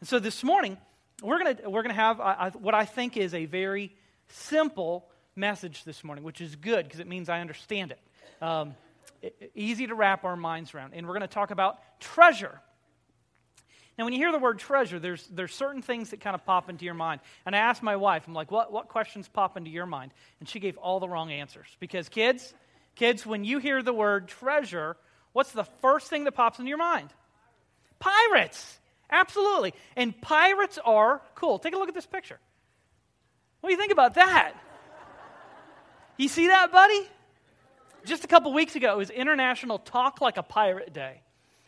And so this morning, we're going we're gonna have what I think is a very simple message this morning, which is good because it means I understand it. Um, it. Easy to wrap our minds around. And we're going to talk about treasure. Now, when you hear the word treasure, there's, there's certain things that kind of pop into your mind. And I asked my wife, I'm like, what, what questions pop into your mind? And she gave all the wrong answers. Because kids, kids, when you hear the word treasure, what's the first thing that pops into your mind? Pirates. Absolutely. And pirates are cool. Take a look at this picture. What do you think about that? You see that, buddy? Just a couple weeks ago, it was International Talk Like a Pirate Day.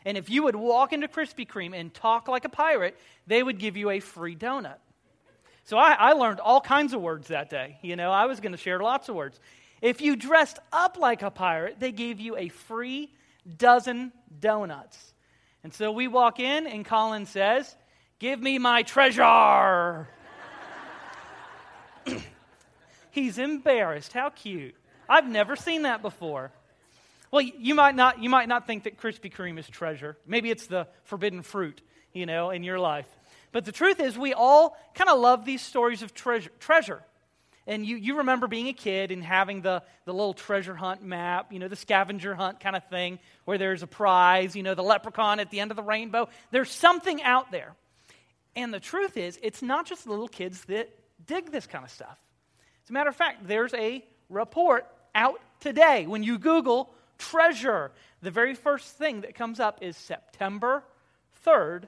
And if you would walk into Krispy Kreme and talk like a pirate, they would give you a free donut. So I, I learned all kinds of words that day. You know, I was going to share lots of words. If you dressed up like a pirate, they gave you a free dozen donuts. And so we walk in, and Colin says, Give me my treasure. He's embarrassed. How cute. I've never seen that before. Well, you might not, you might not think that Krispy Kreme is treasure. Maybe it's the forbidden fruit, you know, in your life. But the truth is, we all kind of love these stories of treasure. treasure. And you, you remember being a kid and having the, the little treasure hunt map, you know, the scavenger hunt kind of thing, where there's a prize, you know, the leprechaun at the end of the rainbow. There's something out there. And the truth is, it's not just little kids that dig this kind of stuff. As a matter of fact, there's a report out today. When you Google treasure. The very first thing that comes up is September 3rd,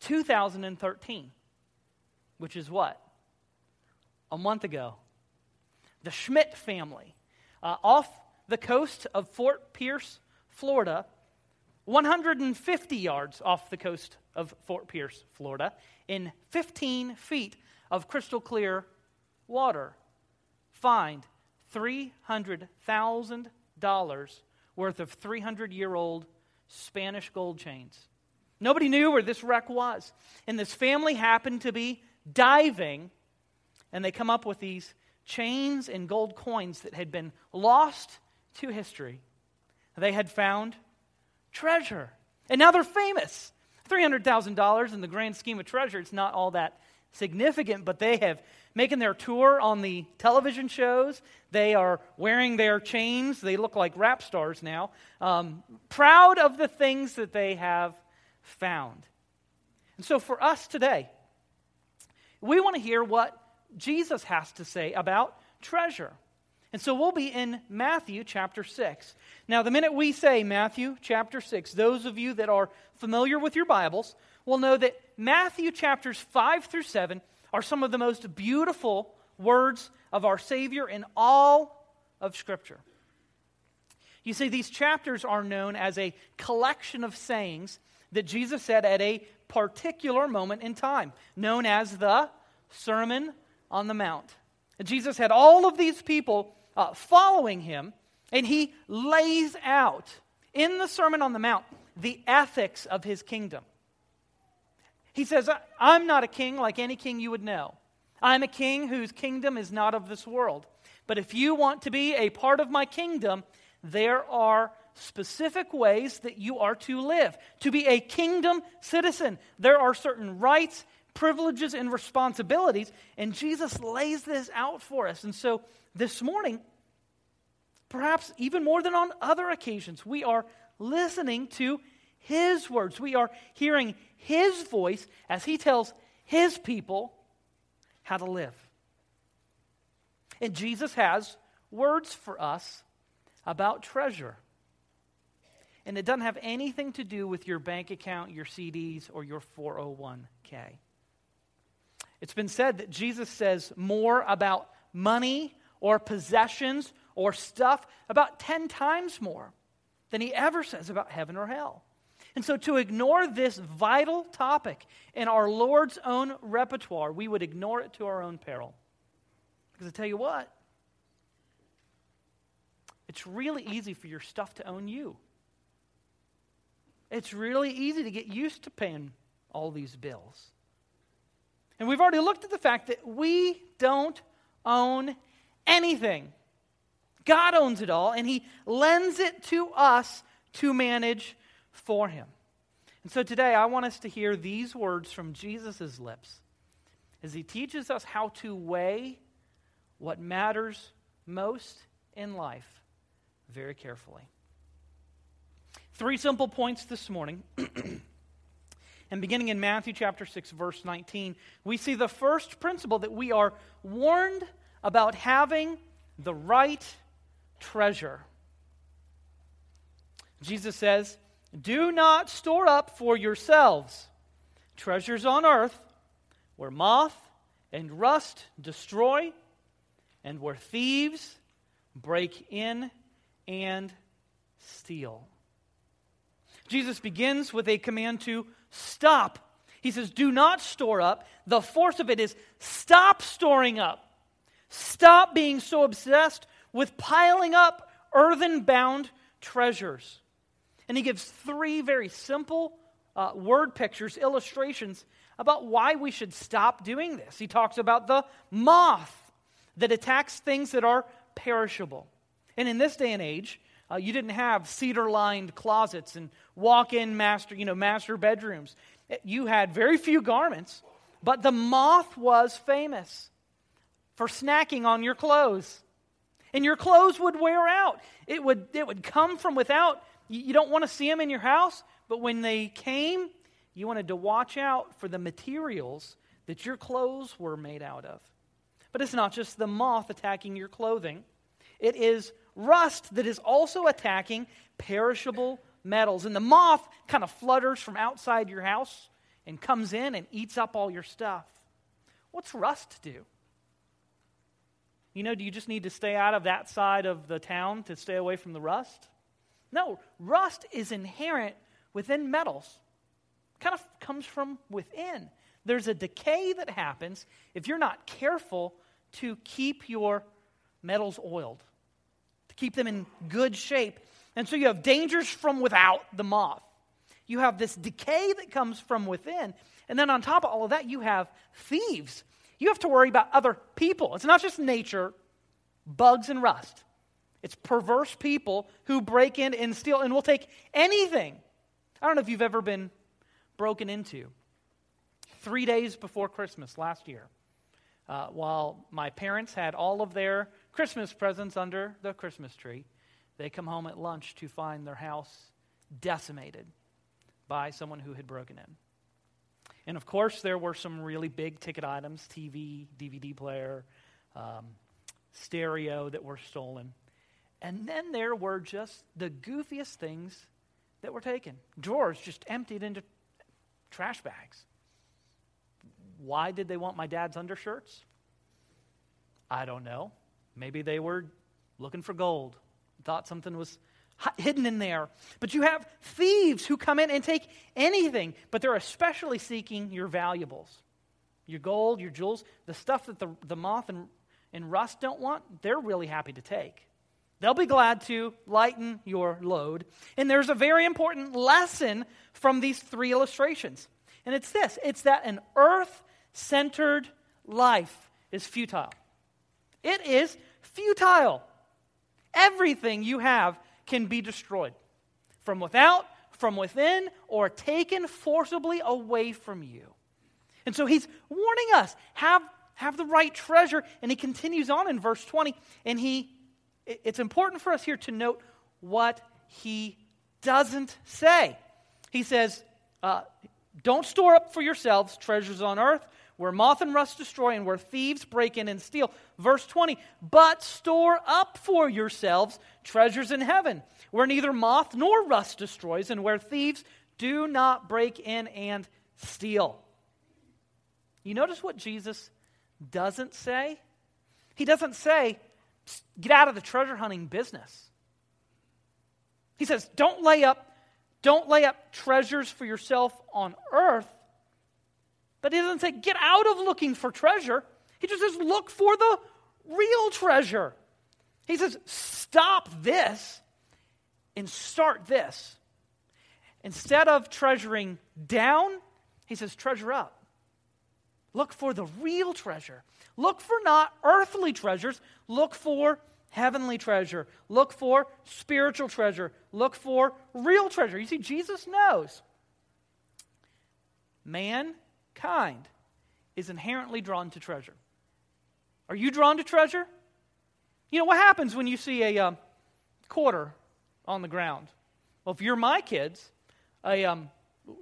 2013, which is what? A month ago. The Schmitt family, uh, off the coast of Fort Pierce, Florida, 150 yards off the coast of Fort Pierce, Florida, in 15 feet of crystal clear water, find $300,000 worth of 300 year old Spanish gold chains. Nobody knew where this wreck was. And this family happened to be diving, and they come up with these chains and gold coins that had been lost to history. They had found treasure. And now they're famous. $300,000 in the grand scheme of treasure, it's not all that significant, but they have making their tour on the television shows. They are wearing their chains. They look like rap stars now. Um, proud of the things that they have found. And so for us today, we want to hear what Jesus has to say about treasure. And so we'll be in Matthew chapter 6. Now, the minute we say Matthew chapter 6, those of you that are familiar with your Bibles will know that Matthew chapters 5 through 7 are some of the most beautiful words of our Savior in all of Scripture. You see, these chapters are known as a collection of sayings that Jesus said at a particular moment in time, known as the Sermon on the Mount. Jesus had all of these people uh, following him, and he lays out in the Sermon on the Mount the ethics of his kingdom. He says, I'm not a king like any king you would know. I'm a king whose kingdom is not of this world. But if you want to be a part of my kingdom, there are specific ways that you are to live. To be a kingdom citizen, there are certain rights, privileges, and responsibilities, and Jesus lays this out for us. And so this morning, perhaps even more than on other occasions, we are listening to his words. We are hearing His voice as He tells His people how to live. And Jesus has words for us about treasure. And it doesn't have anything to do with your bank account, your CDs, or your 401k. It's been said that Jesus says more about money or possessions or stuff about 10 times more than he ever says about heaven or hell. And so, to ignore this vital topic in our Lord's own repertoire, we would ignore it to our own peril. Because I tell you what, it's really easy for your stuff to own you. It's really easy to get used to paying all these bills. And we've already looked at the fact that we don't own anything. God owns it all, and He lends it to us to manage for him. And so today I want us to hear these words from Jesus' lips as he teaches us how to weigh what matters most in life very carefully. Three simple points this morning. and beginning in Matthew chapter 6 verse 19, we see the first principle that we are warned about having the right treasure. Jesus says, Do not store up for yourselves treasures on earth where moth and rust destroy and where thieves break in and steal. Jesus begins with a command to stop. He says, Do not store up. The force of it is stop storing up. Stop being so obsessed with piling up earthen bound treasures. And he gives three very simple uh, word pictures, illustrations about why we should stop doing this. He talks about the moth that attacks things that are perishable. And in this day and age, uh, you didn't have cedar lined closets and walk in master, you know, master bedrooms. You had very few garments, but the moth was famous for snacking on your clothes. And your clothes would wear out. It would, it would come from without. You don't want to see them in your house, but when they came, you wanted to watch out for the materials that your clothes were made out of. But it's not just the moth attacking your clothing, it is rust that is also attacking perishable metals. And the moth kind of flutters from outside your house and comes in and eats up all your stuff. What's rust do? You know, do you just need to stay out of that side of the town to stay away from the rust? No, rust is inherent within metals. It kind of comes from within. There's a decay that happens if you're not careful to keep your metals oiled, keep them in good shape. And so you have dangers from without the moth. You have this decay that comes from within. And then on top of all of that, you have thieves you have to worry about other people. It's not just nature, bugs and rust. It's perverse people who break in and steal and will take anything. I don't know if you've ever been broken into. Three days before Christmas last year, uh, while my parents had all of their Christmas presents under the Christmas tree, they come home at lunch to find their house decimated by someone who had broken in. And of course, there were some really big ticket items TV, DVD player, um, stereo that were stolen. And then there were just the goofiest things that were taken drawers just emptied into trash bags. Why did they want my dad's undershirts? I don't know. Maybe they were looking for gold, thought something was hidden in there. But you have thieves who come in and take anything, but they're especially seeking your valuables your gold, your jewels, the stuff that the, the moth and, and rust don't want, they're really happy to take. They'll be glad to lighten your load. And there's a very important lesson from these three illustrations. And it's this it's that an earth centered life is futile. It is futile. Everything you have can be destroyed from without, from within, or taken forcibly away from you. And so he's warning us have, have the right treasure. And he continues on in verse 20. And he, it's important for us here to note what he doesn't say. He says, uh, Don't store up for yourselves treasures on earth where moth and rust destroy and where thieves break in and steal. Verse 20, but store up for yourselves treasures in heaven, where neither moth nor rust destroys and where thieves do not break in and steal. You notice what Jesus doesn't say? He doesn't say, get out of the treasure hunting business. He says, don't lay up, don't lay up treasures for yourself on earth but he doesn't say, get out of looking for treasure. He just says, look for the real treasure. He says, stop this and start this. Instead of treasuring down, he says, treasure up. Look for the real treasure. Look for not earthly treasures, look for heavenly treasure. Look for spiritual treasure. Look for real treasure. You see, Jesus knows mankind is inherently drawn to treasure. Are you drawn to treasure? You know, what happens when you see a um, quarter on the ground? Well, if you're my kids, a um,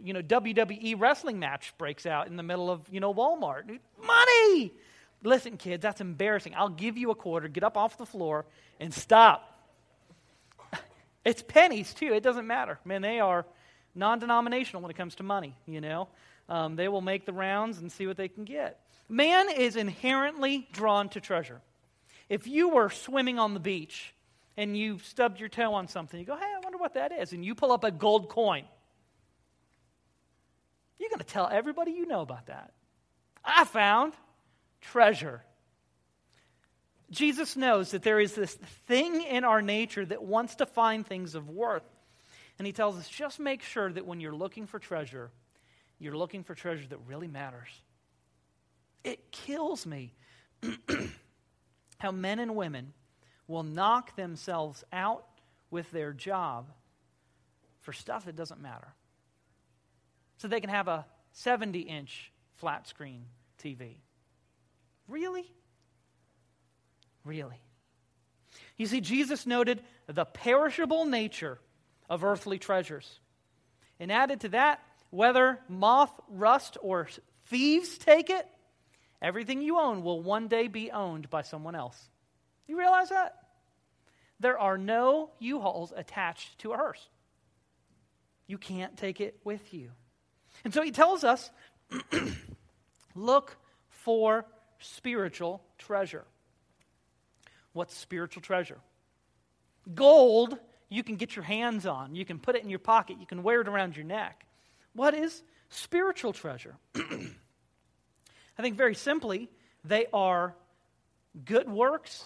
you know WWE wrestling match breaks out in the middle of you know Walmart. Money. Listen, kids, that's embarrassing. I'll give you a quarter. Get up off the floor and stop. It's pennies too. It doesn't matter. Man, they are non-denominational when it comes to money. You know, um, they will make the rounds and see what they can get. Man is inherently drawn to treasure. If you were swimming on the beach and you stubbed your toe on something, you go, hey, I wonder what that is, and you pull up a gold coin, you're going to tell everybody you know about that. I found treasure. Jesus knows that there is this thing in our nature that wants to find things of worth. And he tells us just make sure that when you're looking for treasure, you're looking for treasure that really matters. It kills me how men and women will knock themselves out with their job for stuff that doesn't matter. So they can have a 70 inch flat screen TV. Really? Really? You see, Jesus noted the perishable nature of earthly treasures. And added to that, whether moth, rust, or thieves take it, everything you own will one day be owned by someone else. You realize that? There are no U Hauls attached to a hearse. You can't take it with you. And so he tells us look for spiritual treasure. What's spiritual treasure? Gold you can get your hands on. You can put it in your pocket. You can wear it around your neck. What is spiritual treasure? I think very simply, they are good works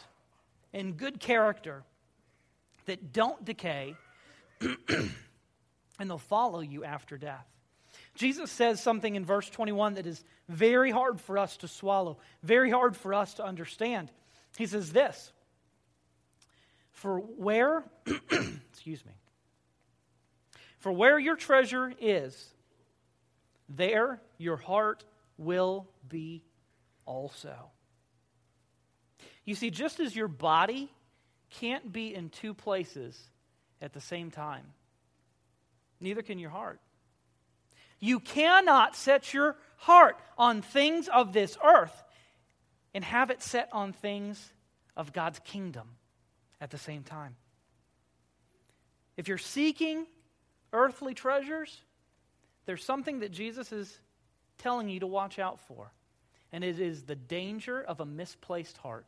and good character that don't decay and they'll follow you after death. Jesus says something in verse 21 that is very hard for us to swallow, very hard for us to understand. He says this For where, excuse me, for where your treasure is, there your heart will be also. You see, just as your body can't be in two places at the same time, neither can your heart. You cannot set your heart on things of this earth and have it set on things of God's kingdom at the same time. If you're seeking earthly treasures, there's something that Jesus is telling you to watch out for, and it is the danger of a misplaced heart.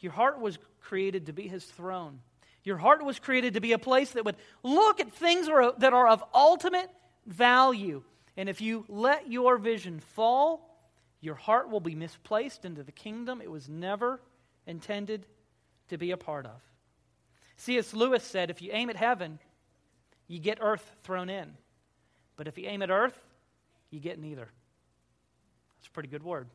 Your heart was created to be his throne. Your heart was created to be a place that would look at things that are of ultimate value. And if you let your vision fall, your heart will be misplaced into the kingdom it was never intended to be a part of. C.S. Lewis said if you aim at heaven, you get earth thrown in. But if you aim at earth, you get neither. That's a pretty good word.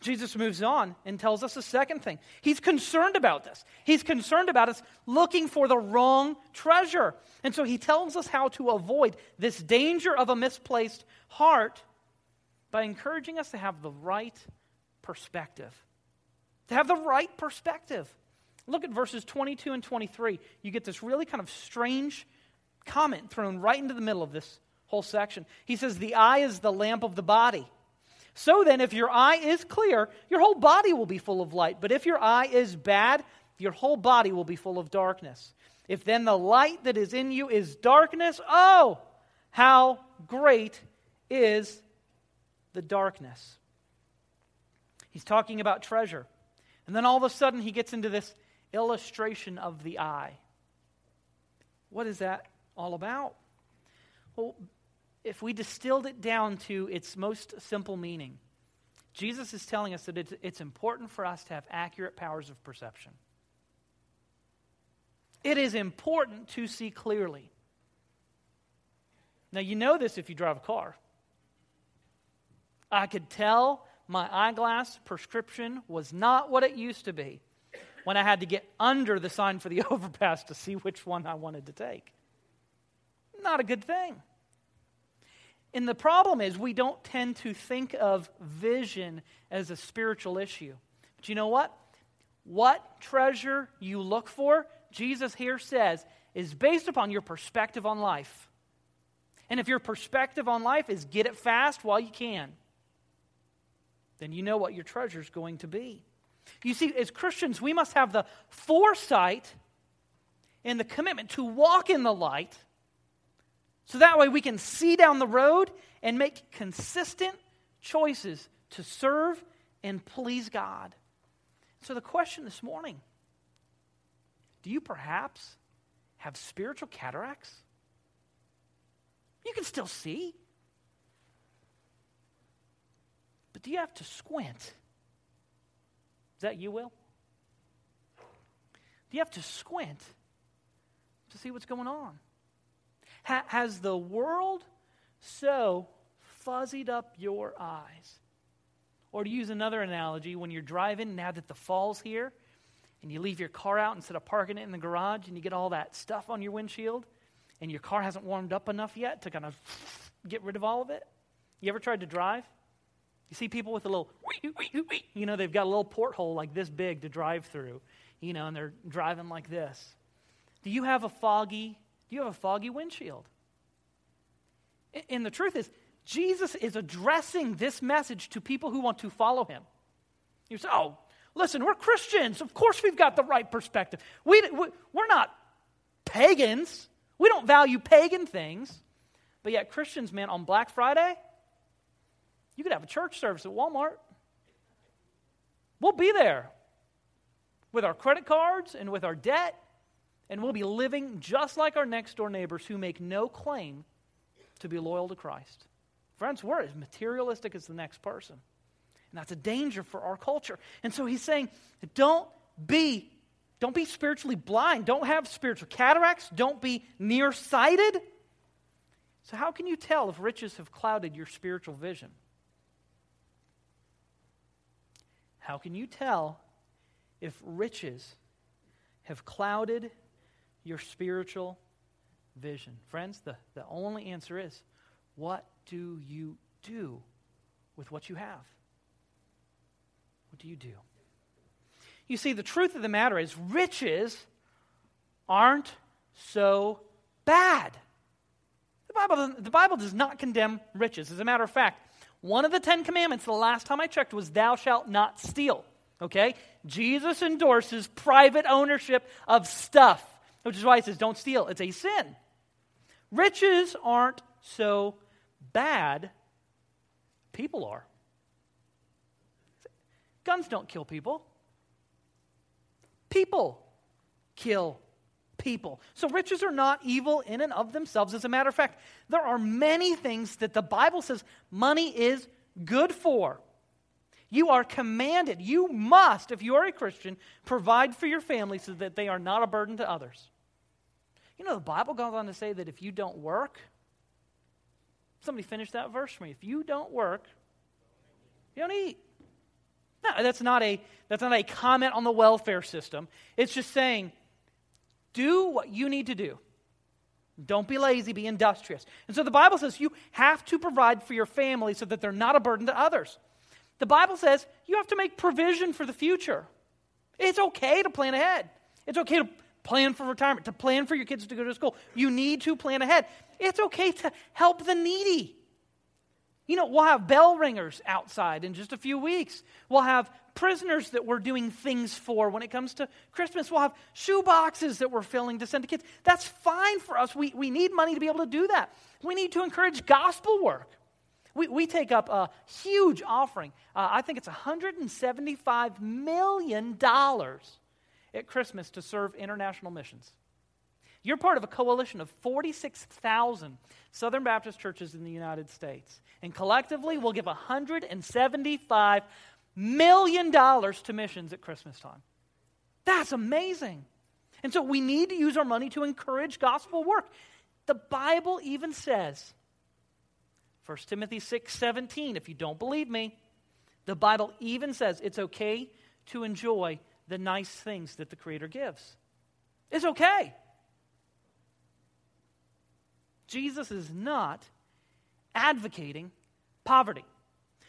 Jesus moves on and tells us a second thing. He's concerned about this. He's concerned about us looking for the wrong treasure. And so he tells us how to avoid this danger of a misplaced heart by encouraging us to have the right perspective. To have the right perspective. Look at verses 22 and 23. You get this really kind of strange comment thrown right into the middle of this whole section. He says, The eye is the lamp of the body. So then, if your eye is clear, your whole body will be full of light. But if your eye is bad, your whole body will be full of darkness. If then the light that is in you is darkness, oh, how great is the darkness. He's talking about treasure. And then all of a sudden, he gets into this illustration of the eye. What is that all about? Well, if we distilled it down to its most simple meaning, Jesus is telling us that it's important for us to have accurate powers of perception. It is important to see clearly. Now, you know this if you drive a car. I could tell my eyeglass prescription was not what it used to be when I had to get under the sign for the overpass to see which one I wanted to take. Not a good thing. And the problem is, we don't tend to think of vision as a spiritual issue. But you know what? What treasure you look for, Jesus here says, is based upon your perspective on life. And if your perspective on life is get it fast while you can, then you know what your treasure is going to be. You see, as Christians, we must have the foresight and the commitment to walk in the light so that way we can see down the road and make consistent choices to serve and please God. So, the question this morning do you perhaps have spiritual cataracts? You can still see. But do you have to squint? Is that you, Will? Do you have to squint to see what's going on? Ha- has the world so fuzzied up your eyes? Or to use another analogy, when you're driving, now that the fall's here, and you leave your car out instead of parking it in the garage, and you get all that stuff on your windshield, and your car hasn't warmed up enough yet to kind of get rid of all of it? You ever tried to drive? You see people with a little, you know, they've got a little porthole like this big to drive through, you know, and they're driving like this. Do you have a foggy you have a foggy windshield? And the truth is, Jesus is addressing this message to people who want to follow him. You say, oh, listen, we're Christians. Of course we've got the right perspective. We, we, we're not pagans. We don't value pagan things. But yet, Christians, man, on Black Friday, you could have a church service at Walmart. We'll be there with our credit cards and with our debt and we'll be living just like our next door neighbors who make no claim to be loyal to Christ. Friends, we're as materialistic as the next person. And that's a danger for our culture. And so he's saying, don't be don't be spiritually blind. Don't have spiritual cataracts. Don't be nearsighted. So how can you tell if riches have clouded your spiritual vision? How can you tell if riches have clouded your spiritual vision? Friends, the, the only answer is what do you do with what you have? What do you do? You see, the truth of the matter is, riches aren't so bad. The Bible, the Bible does not condemn riches. As a matter of fact, one of the Ten Commandments, the last time I checked, was thou shalt not steal. Okay? Jesus endorses private ownership of stuff. Which is why he says, don't steal. It's a sin. Riches aren't so bad, people are. Guns don't kill people, people kill people. So riches are not evil in and of themselves. As a matter of fact, there are many things that the Bible says money is good for. You are commanded, you must, if you are a Christian, provide for your family so that they are not a burden to others. You know, the Bible goes on to say that if you don't work, somebody finish that verse for me. If you don't work, you don't eat. No, that's not a that's not a comment on the welfare system. It's just saying, do what you need to do. Don't be lazy, be industrious. And so the Bible says you have to provide for your family so that they're not a burden to others. The Bible says you have to make provision for the future. It's okay to plan ahead. It's okay to plan for retirement, to plan for your kids to go to school. You need to plan ahead. It's okay to help the needy. You know, we'll have bell ringers outside in just a few weeks. We'll have prisoners that we're doing things for when it comes to Christmas. We'll have shoe boxes that we're filling to send to kids. That's fine for us. We, we need money to be able to do that. We need to encourage gospel work. We, we take up a huge offering. Uh, I think it's $175 million at Christmas to serve international missions. You're part of a coalition of 46,000 Southern Baptist churches in the United States. And collectively, we'll give $175 million to missions at Christmas time. That's amazing. And so we need to use our money to encourage gospel work. The Bible even says, 1 Timothy 6 17, if you don't believe me, the Bible even says it's okay to enjoy the nice things that the Creator gives. It's okay. Jesus is not advocating poverty.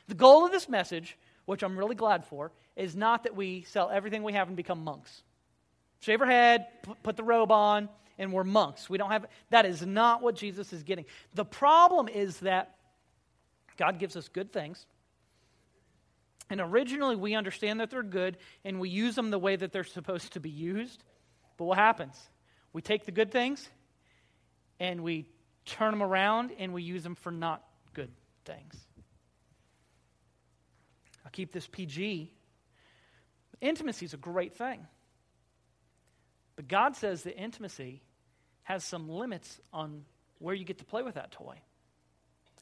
The goal of this message, which I'm really glad for, is not that we sell everything we have and become monks. Shave our head, put the robe on, and we're monks. We don't have that is not what Jesus is getting. The problem is that God gives us good things. And originally we understand that they're good and we use them the way that they're supposed to be used. But what happens? We take the good things and we turn them around and we use them for not good things. I'll keep this PG. Intimacy is a great thing. But God says that intimacy has some limits on where you get to play with that toy.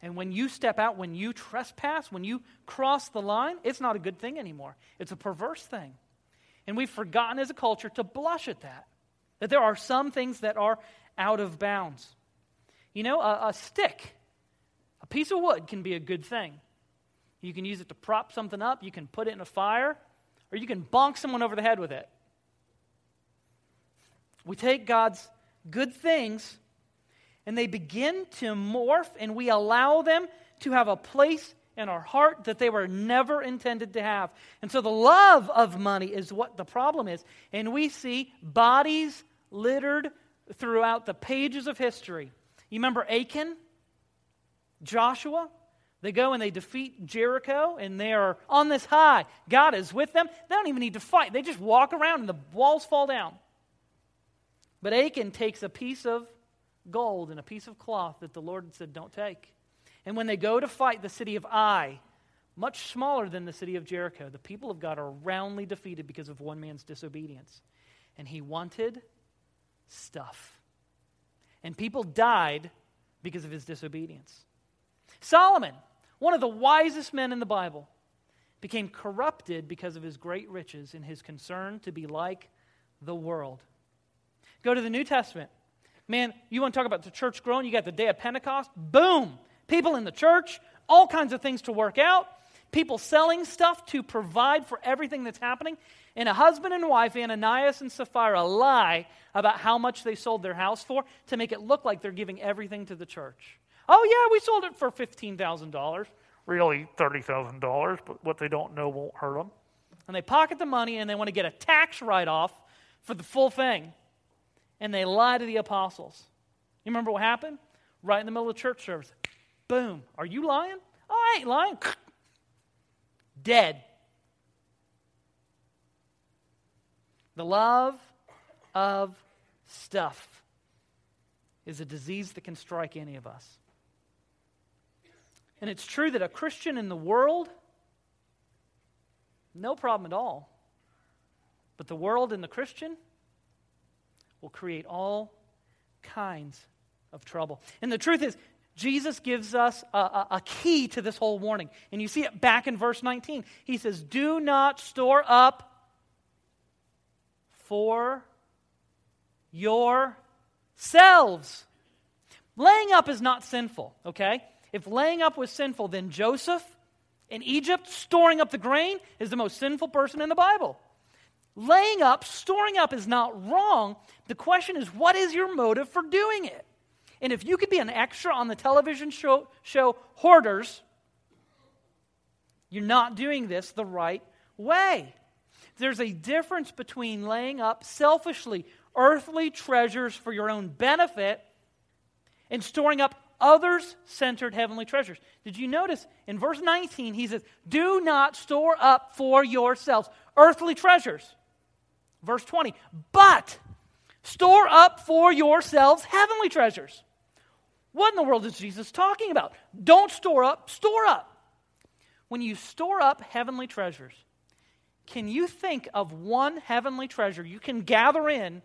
And when you step out, when you trespass, when you cross the line, it's not a good thing anymore. It's a perverse thing. And we've forgotten as a culture to blush at that. That there are some things that are out of bounds. You know, a, a stick, a piece of wood can be a good thing. You can use it to prop something up, you can put it in a fire, or you can bonk someone over the head with it. We take God's good things and they begin to morph, and we allow them to have a place in our heart that they were never intended to have. And so the love of money is what the problem is. And we see bodies littered throughout the pages of history. You remember Achan? Joshua? They go and they defeat Jericho, and they are on this high. God is with them. They don't even need to fight, they just walk around, and the walls fall down. But Achan takes a piece of gold and a piece of cloth that the Lord said, Don't take. And when they go to fight the city of Ai, much smaller than the city of Jericho, the people of God are roundly defeated because of one man's disobedience. And he wanted stuff. And people died because of his disobedience. Solomon, one of the wisest men in the Bible, became corrupted because of his great riches and his concern to be like the world. Go to the New Testament. Man, you want to talk about the church growing? You got the day of Pentecost. Boom! People in the church, all kinds of things to work out, people selling stuff to provide for everything that's happening. And a husband and wife, Ananias and Sapphira, lie about how much they sold their house for to make it look like they're giving everything to the church. Oh, yeah, we sold it for $15,000. Really, $30,000, but what they don't know won't hurt them. And they pocket the money and they want to get a tax write off for the full thing and they lie to the apostles. You remember what happened? Right in the middle of the church service. Boom. Are you lying? Oh, I ain't lying. Dead. The love of stuff is a disease that can strike any of us. And it's true that a Christian in the world, no problem at all. But the world and the Christian, will create all kinds of trouble. And the truth is, Jesus gives us a, a, a, key to this whole warning. And you see it back in verse 19. He says, Do not store up for yourselves. Laying up is not sinful, okay? If laying up was sinful, then Joseph in Egypt storing up the grain is the most sinful person in the Bible. Laying up, storing up is not wrong. The question is, what is your motive for doing it? And if you could be an extra on the television show, show Hoarders, you're not doing this the right way. There's a difference between laying up selfishly earthly treasures for your own benefit and storing up others centered heavenly treasures. Did you notice in verse 19 he says, Do not store up for yourselves earthly treasures. Verse 20, but store up for yourselves heavenly treasures. What in the world is Jesus talking about? Don't store up, store up. When you store up heavenly treasures, can you think of one heavenly treasure you can gather in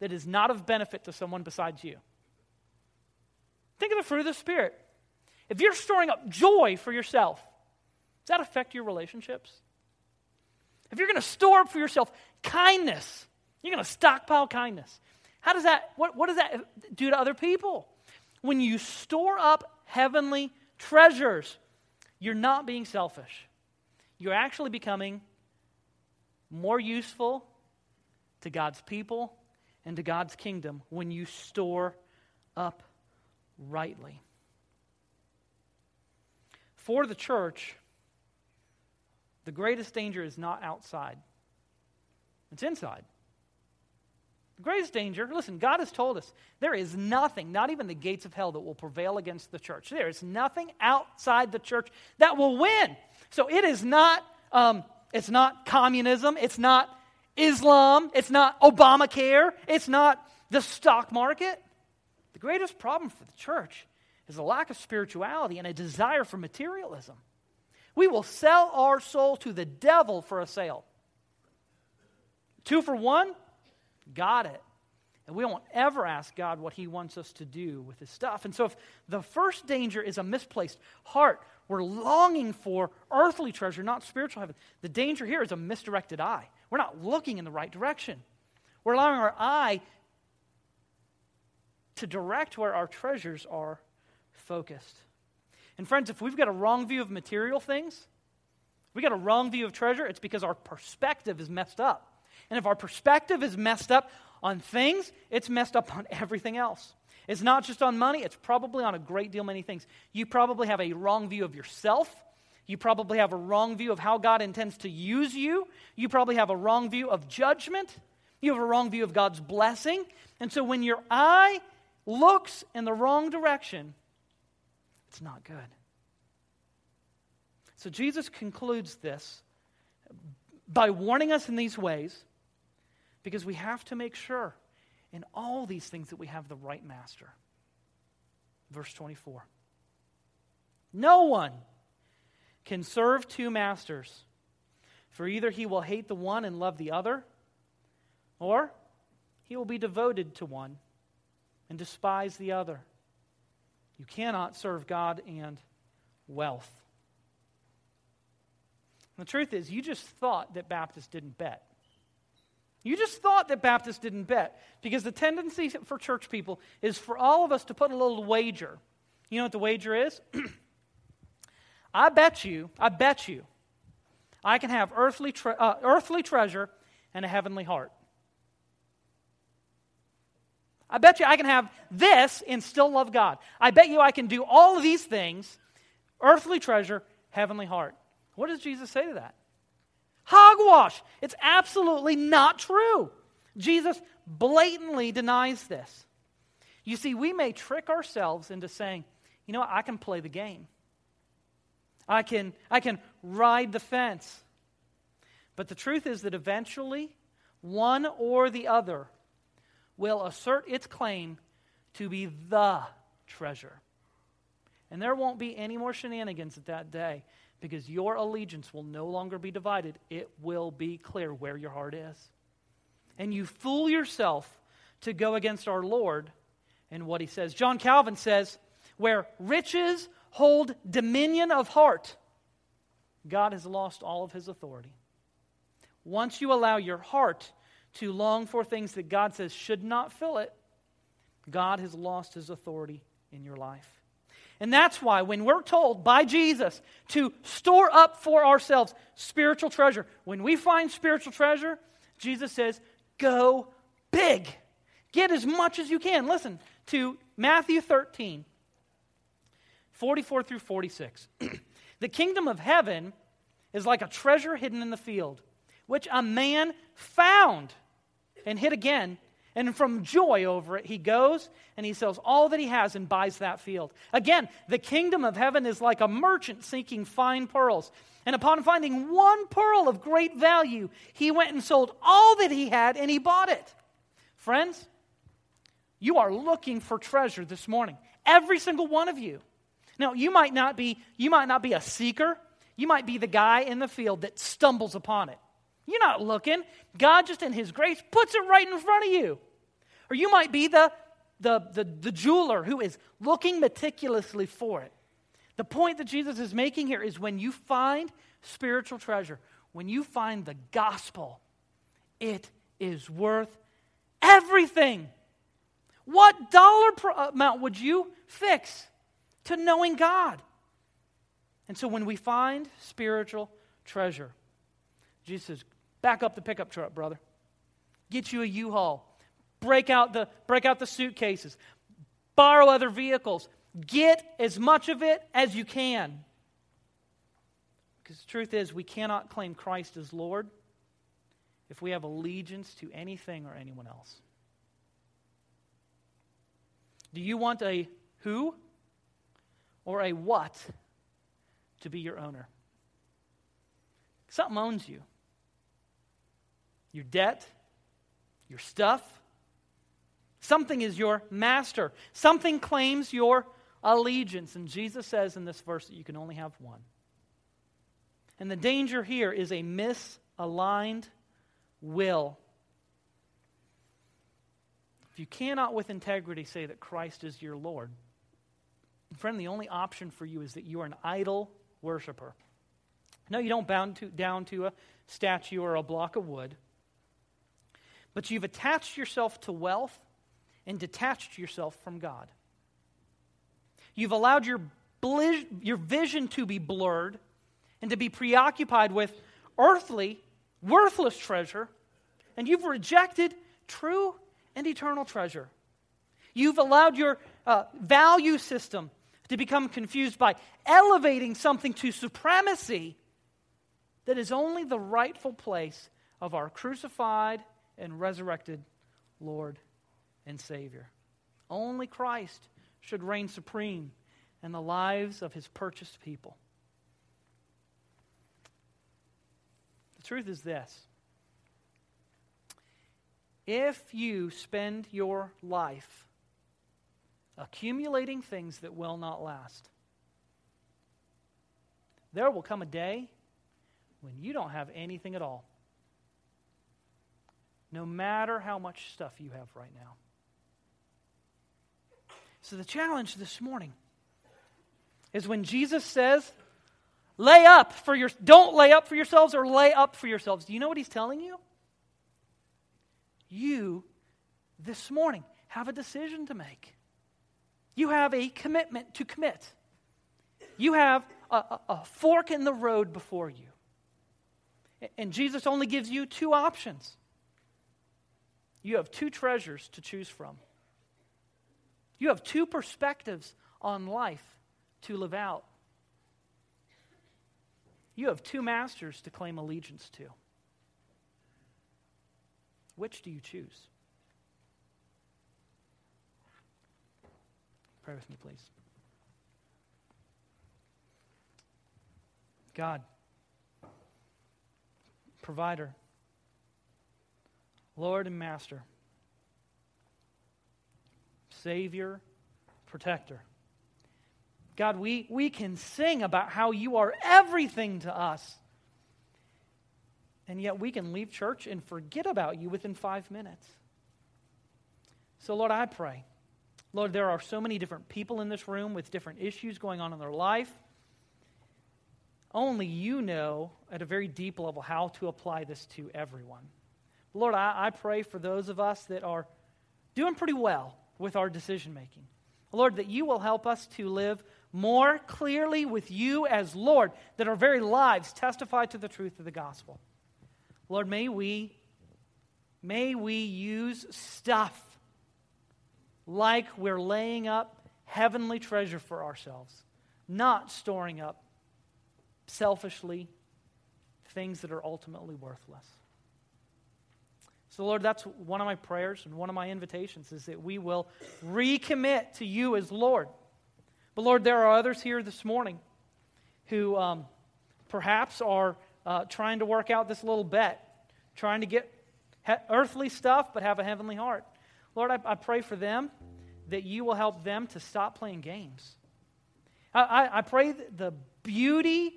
that is not of benefit to someone besides you? Think of the fruit of the Spirit. If you're storing up joy for yourself, does that affect your relationships? If you're going to store up for yourself kindness, you're going to stockpile kindness. How does that, what, what does that do to other people? When you store up heavenly treasures, you're not being selfish. You're actually becoming more useful to God's people and to God's kingdom when you store up rightly. for the church, the greatest danger is not outside, it's inside. The greatest danger, listen, God has told us there is nothing, not even the gates of hell, that will prevail against the church. There is nothing outside the church that will win. So it is not, um, it's not communism, it's not Islam, it's not Obamacare, it's not the stock market. The greatest problem for the church is a lack of spirituality and a desire for materialism. We will sell our soul to the devil for a sale. Two for one, got it. And we don't ever ask God what He wants us to do with His stuff. And so, if the first danger is a misplaced heart, we're longing for earthly treasure, not spiritual heaven. The danger here is a misdirected eye. We're not looking in the right direction. We're allowing our eye to direct where our treasures are focused. And, friends, if we've got a wrong view of material things, we got a wrong view of treasure, it's because our perspective is messed up. And if our perspective is messed up on things, it's messed up on everything else. It's not just on money, it's probably on a great deal many things. You probably have a wrong view of yourself. You probably have a wrong view of how God intends to use you. You probably have a wrong view of judgment. You have a wrong view of God's blessing. And so when your eye looks in the wrong direction, it's not good. So Jesus concludes this by warning us in these ways because we have to make sure in all these things that we have the right master. Verse 24 No one can serve two masters, for either he will hate the one and love the other, or he will be devoted to one and despise the other. You cannot serve God and wealth. The truth is, you just thought that Baptists didn't bet. You just thought that Baptists didn't bet because the tendency for church people is for all of us to put a little wager. You know what the wager is? I bet you, I bet you, I can have earthly, tre- uh, earthly treasure and a heavenly heart. I bet you I can have this and still love God. I bet you I can do all of these things earthly treasure, heavenly heart. What does Jesus say to that? Hogwash. It's absolutely not true. Jesus blatantly denies this. You see, we may trick ourselves into saying, you know what, I can play the game. I can, I can ride the fence. But the truth is that eventually, one or the other will assert its claim to be the treasure. And there won't be any more shenanigans at that day because your allegiance will no longer be divided. It will be clear where your heart is. And you fool yourself to go against our Lord and what he says. John Calvin says, where riches hold dominion of heart, God has lost all of his authority. Once you allow your heart to long for things that God says should not fill it, God has lost his authority in your life. And that's why when we're told by Jesus to store up for ourselves spiritual treasure, when we find spiritual treasure, Jesus says, go big. Get as much as you can. Listen to Matthew 13, 44 through 46. the kingdom of heaven is like a treasure hidden in the field, which a man found and hid again and from joy over it, he goes and he sells all that he has and buys that field. Again, the kingdom of heaven is like a merchant seeking fine pearls. And upon finding one pearl of great value, he went and sold all that he had and he bought it. Friends, you are looking for treasure this morning. Every single one of you. Now, you might not be you might not be a seeker. You might be the guy in the field that stumbles upon it. You're not looking. God just in his grace puts it right in front of you. Or you might be the, the, the, the jeweler who is looking meticulously for it. The point that Jesus is making here is when you find spiritual treasure, when you find the gospel, it is worth everything. What dollar amount would you fix to knowing God? And so when we find spiritual treasure, Jesus says, back up the pickup truck, brother. Get you a U Haul break out the, break out the suitcases, borrow other vehicles, get as much of it as you can. Because the truth is, we cannot claim Christ as Lord if we have allegiance to anything or anyone else. Do you want a who or a what to be your owner? Something owns you your debt, your stuff. Something is your master. Something claims your allegiance. And Jesus says in this verse that you can only have one. And the danger here is a misaligned will. If you cannot with integrity say that Christ is your Lord, friend, the only option for you is that you are an idol worshiper. No, you don't bow to, down to a statue or a block of wood, but you've attached yourself to wealth and detached yourself from God. You've allowed your, your vision to be blurred and to be preoccupied with earthly, worthless treasure, and you've rejected true and eternal treasure. You've allowed your uh, value system to become confused by elevating something to supremacy that is only the rightful place of our crucified and resurrected Lord and Savior. Only Christ should reign supreme in the lives of his purchased people. The truth is this if you spend your life accumulating things that will not last, there will come a day when you don't have anything at all. No matter how much stuff you have right now. So, the challenge this morning is when Jesus says, lay up for your don't lay up for yourselves or lay up for yourselves. Do you know what he's telling you? You this morning have a decision to make. You have a commitment to commit. You have a, a, a fork in the road before you. And Jesus only gives you two options. You have two treasures to choose from. You have two perspectives on life to live out. You have two masters to claim allegiance to. Which do you choose? Pray with me, please. God, provider, Lord and Master, Savior, Protector. God, we, we can sing about how you are everything to us. And yet we can leave church and forget about you within five minutes. So, Lord, I pray. Lord, there are so many different people in this room with different issues going on in their life. Only you know at a very deep level how to apply this to everyone. Lord, I, I pray for those of us that are doing pretty well with our decision making. Lord, that you will help us to live more clearly with you as Lord, that our very lives testify to the truth of the gospel. Lord, may we may we use stuff like we're laying up heavenly treasure for ourselves, not storing up selfishly things that are ultimately worthless. So, Lord, that's one of my prayers and one of my invitations is that we will recommit to you as Lord. But, Lord, there are others here this morning who um, perhaps are uh, trying to work out this little bet trying to get earthly stuff but have a heavenly heart. Lord, I, I pray for them that you will help them to stop playing games. I, I, I pray the beauty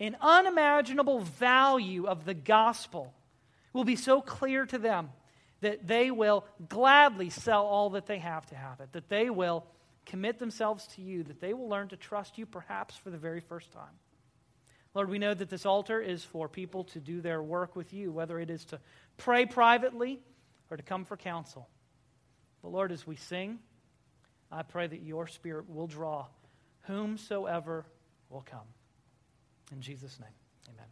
and unimaginable value of the gospel will be so clear to them that they will gladly sell all that they have to have it, that they will commit themselves to you, that they will learn to trust you perhaps for the very first time. Lord, we know that this altar is for people to do their work with you, whether it is to pray privately or to come for counsel. But Lord, as we sing, I pray that your spirit will draw whomsoever will come. In Jesus' name, amen.